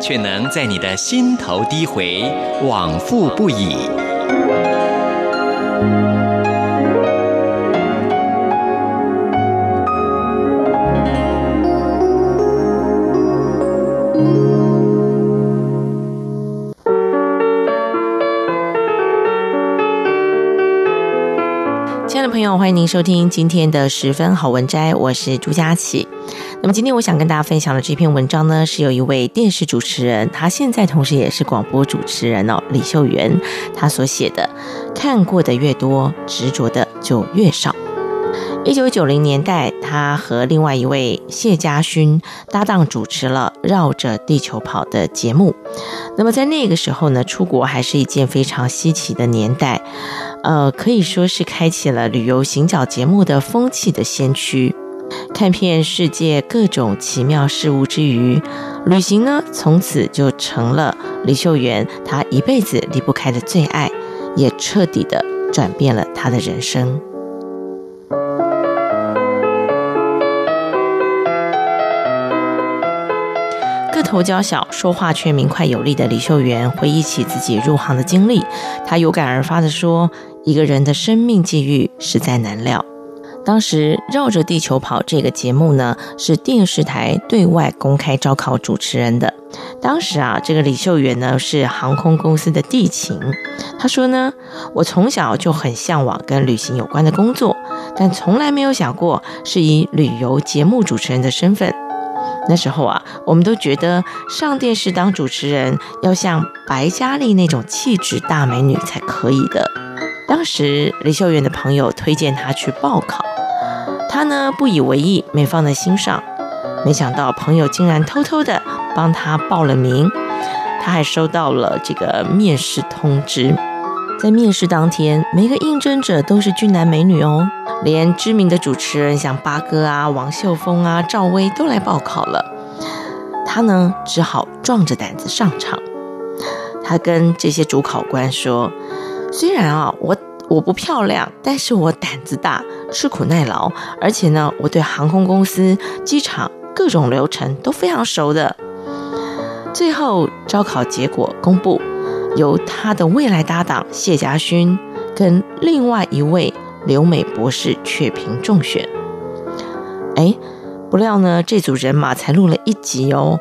却能在你的心头低回，往复不已。亲爱的朋友，欢迎您收听今天的十分好文摘，我是朱佳琪。那么今天我想跟大家分享的这篇文章呢，是有一位电视主持人，他现在同时也是广播主持人哦，李秀媛，他所写的《看过的越多，执着的就越少》。一九九零年代，他和另外一位谢家勋搭档主持了《绕着地球跑》的节目。那么在那个时候呢，出国还是一件非常稀奇的年代。呃，可以说是开启了旅游行脚节目的风气的先驱，看遍世界各种奇妙事物之余，旅行呢，从此就成了李秀媛她一辈子离不开的最爱，也彻底的转变了她的人生。头娇小，说话却明快有力的李秀媛回忆起自己入行的经历，她有感而发地说：“一个人的生命际遇实在难料。”当时绕着地球跑这个节目呢，是电视台对外公开招考主持人的。当时啊，这个李秀媛呢是航空公司的地勤。她说呢：“我从小就很向往跟旅行有关的工作，但从来没有想过是以旅游节目主持人的身份。”那时候啊，我们都觉得上电视当主持人要像白嘉莉那种气质大美女才可以的。当时李秀媛的朋友推荐她去报考，她呢不以为意，没放在心上。没想到朋友竟然偷偷的帮她报了名，她还收到了这个面试通知。在面试当天，每个应征者都是俊男美女哦，连知名的主持人像八哥啊、王秀峰啊、赵薇都来报考了。他呢，只好壮着胆子上场。他跟这些主考官说：“虽然啊，我我不漂亮，但是我胆子大，吃苦耐劳，而且呢，我对航空公司、机场各种流程都非常熟的。”最后招考结果公布。由他的未来搭档谢家勋跟另外一位留美博士雀屏中选。哎，不料呢，这组人马才录了一集哦，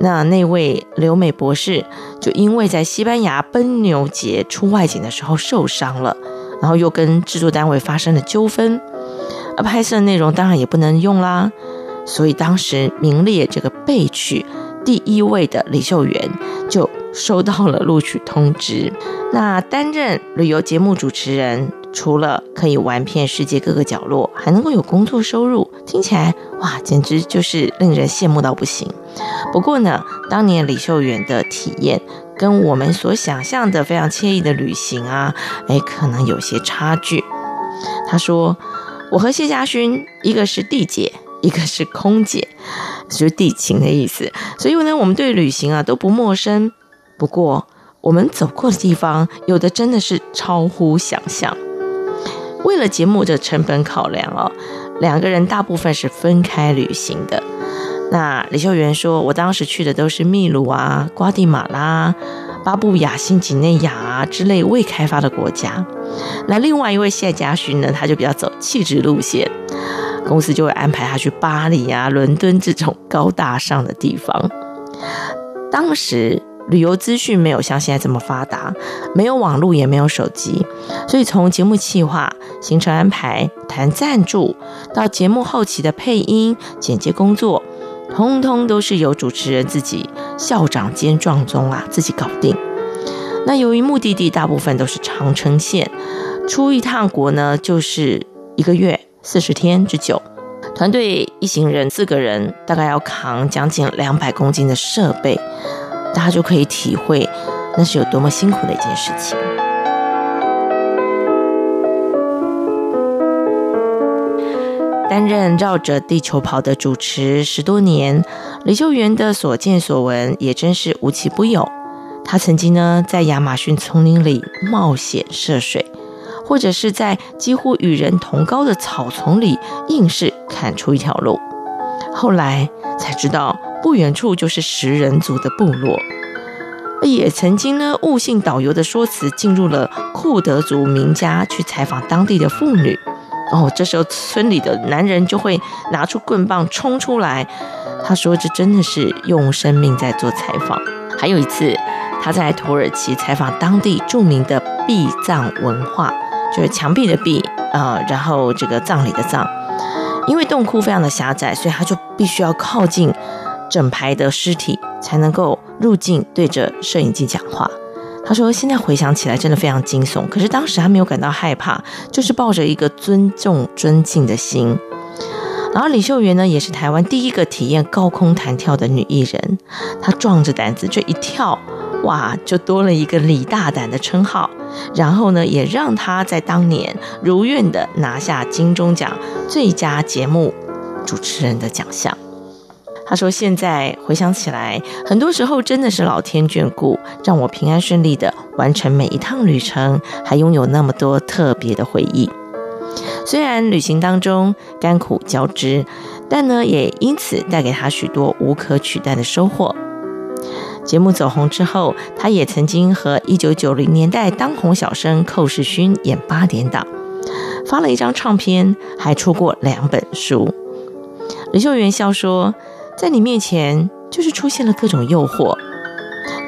那那位留美博士就因为在西班牙奔牛节出外景的时候受伤了，然后又跟制作单位发生了纠纷，而拍摄内容当然也不能用啦，所以当时名列这个备取第一位的李秀媛就。收到了录取通知，那担任旅游节目主持人，除了可以玩遍世界各个角落，还能够有工作收入，听起来哇，简直就是令人羡慕到不行。不过呢，当年李秀媛的体验跟我们所想象的非常惬意的旅行啊，哎，可能有些差距。他说：“我和谢家勋，一个是地姐，一个是空姐，就是地勤的意思。所以呢，我们对旅行啊都不陌生。”不过，我们走过的地方，有的真的是超乎想象。为了节目的成本考量哦，两个人大部分是分开旅行的。那李秀媛说：“我当时去的都是秘鲁啊、瓜地马拉、巴布亚新几内亚啊之类未开发的国家。”那另外一位谢家勋呢，他就比较走气质路线，公司就会安排他去巴黎啊、伦敦这种高大上的地方。当时。旅游资讯没有像现在这么发达，没有网络，也没有手机，所以从节目企划、行程安排、谈赞助，到节目后期的配音、剪接工作，通通都是由主持人自己校长兼撞钟啊自己搞定。那由于目的地大部分都是长城线，出一趟国呢就是一个月四十天之久，团队一行人四个人大概要扛将近两百公斤的设备。大家就可以体会那是有多么辛苦的一件事情。担任绕着地球跑的主持十多年，李秀媛的所见所闻也真是无奇不有。她曾经呢，在亚马逊丛林里冒险涉水，或者是在几乎与人同高的草丛里硬是砍出一条路。后来才知道，不远处就是食人族的部落。也曾经呢，误信导游的说辞，进入了库德族民家去采访当地的妇女。哦，这时候村里的男人就会拿出棍棒冲出来。他说：“这真的是用生命在做采访。”还有一次，他在土耳其采访当地著名的壁葬文化，就是墙壁的壁啊、然后这个葬礼的葬。因为洞窟非常的狭窄，所以他就必须要靠近整排的尸体，才能够入镜对着摄影机讲话。他说：“现在回想起来，真的非常惊悚。可是当时他没有感到害怕，就是抱着一个尊重、尊敬的心。然后李秀媛呢，也是台湾第一个体验高空弹跳的女艺人。她壮着胆子这一跳，哇，就多了一个李大胆的称号。然后呢，也让她在当年如愿的拿下金钟奖最佳节目主持人的奖项。”他说：“现在回想起来，很多时候真的是老天眷顾，让我平安顺利的完成每一趟旅程，还拥有那么多特别的回忆。虽然旅行当中甘苦交织，但呢，也因此带给他许多无可取代的收获。节目走红之后，他也曾经和一九九零年代当红小生寇世勋演八点档，发了一张唱片，还出过两本书。李秀媛笑说。”在你面前，就是出现了各种诱惑，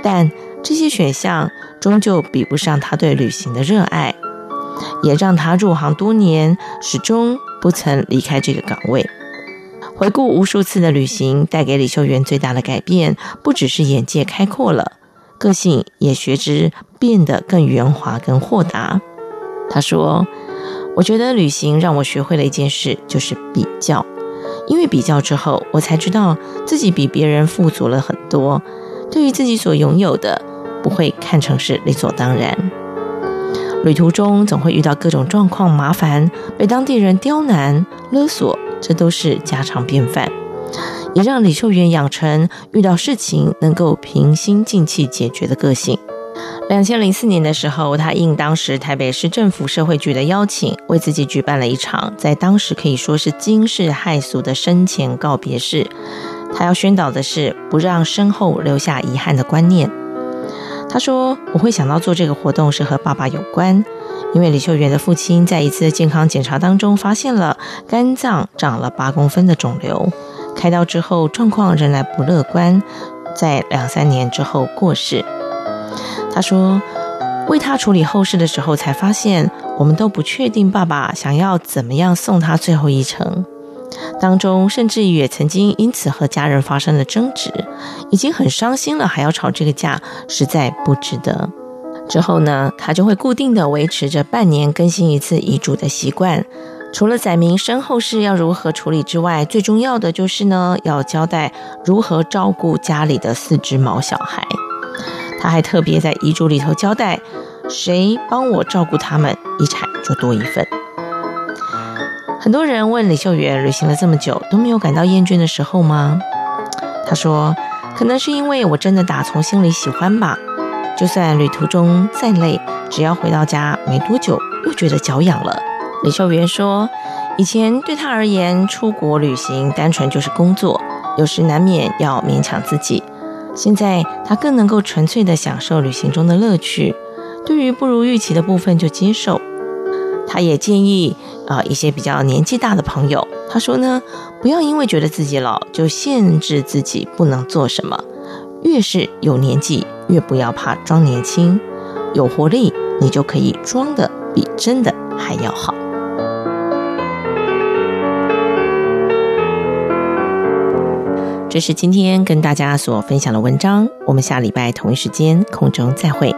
但这些选项终究比不上他对旅行的热爱，也让他入行多年，始终不曾离开这个岗位。回顾无数次的旅行，带给李秀媛最大的改变，不只是眼界开阔了，个性也随之变得更圆滑、更豁达。他说：“我觉得旅行让我学会了一件事，就是比较。”因为比较之后，我才知道自己比别人富足了很多。对于自己所拥有的，不会看成是理所当然。旅途中总会遇到各种状况、麻烦，被当地人刁难、勒索，这都是家常便饭。也让李秀媛养成遇到事情能够平心静气解决的个性。两千零四年的时候，他应当时台北市政府社会局的邀请，为自己举办了一场在当时可以说是惊世骇俗的生前告别式。他要宣导的是不让身后留下遗憾的观念。他说：“我会想到做这个活动是和爸爸有关，因为李秀媛的父亲在一次健康检查当中发现了肝脏长了八公分的肿瘤，开刀之后状况仍然不乐观，在两三年之后过世。”他说：“为他处理后事的时候，才发现我们都不确定爸爸想要怎么样送他最后一程。当中甚至也曾经因此和家人发生了争执，已经很伤心了，还要吵这个架，实在不值得。之后呢，他就会固定的维持着半年更新一次遗嘱的习惯。除了载明身后事要如何处理之外，最重要的就是呢，要交代如何照顾家里的四只毛小孩。”他还特别在遗嘱里头交代，谁帮我照顾他们，遗产就多一份。很多人问李秀媛，旅行了这么久都没有感到厌倦的时候吗？他说，可能是因为我真的打从心里喜欢吧。就算旅途中再累，只要回到家没多久，又觉得脚痒了。李秀媛说，以前对他而言，出国旅行单纯就是工作，有时难免要勉强自己。现在他更能够纯粹地享受旅行中的乐趣，对于不如预期的部分就接受。他也建议啊、一些比较年纪大的朋友，他说呢，不要因为觉得自己老就限制自己不能做什么，越是有年纪越不要怕装年轻，有活力你就可以装的比真的还要好。这是今天跟大家所分享的文章，我们下礼拜同一时间空中再会。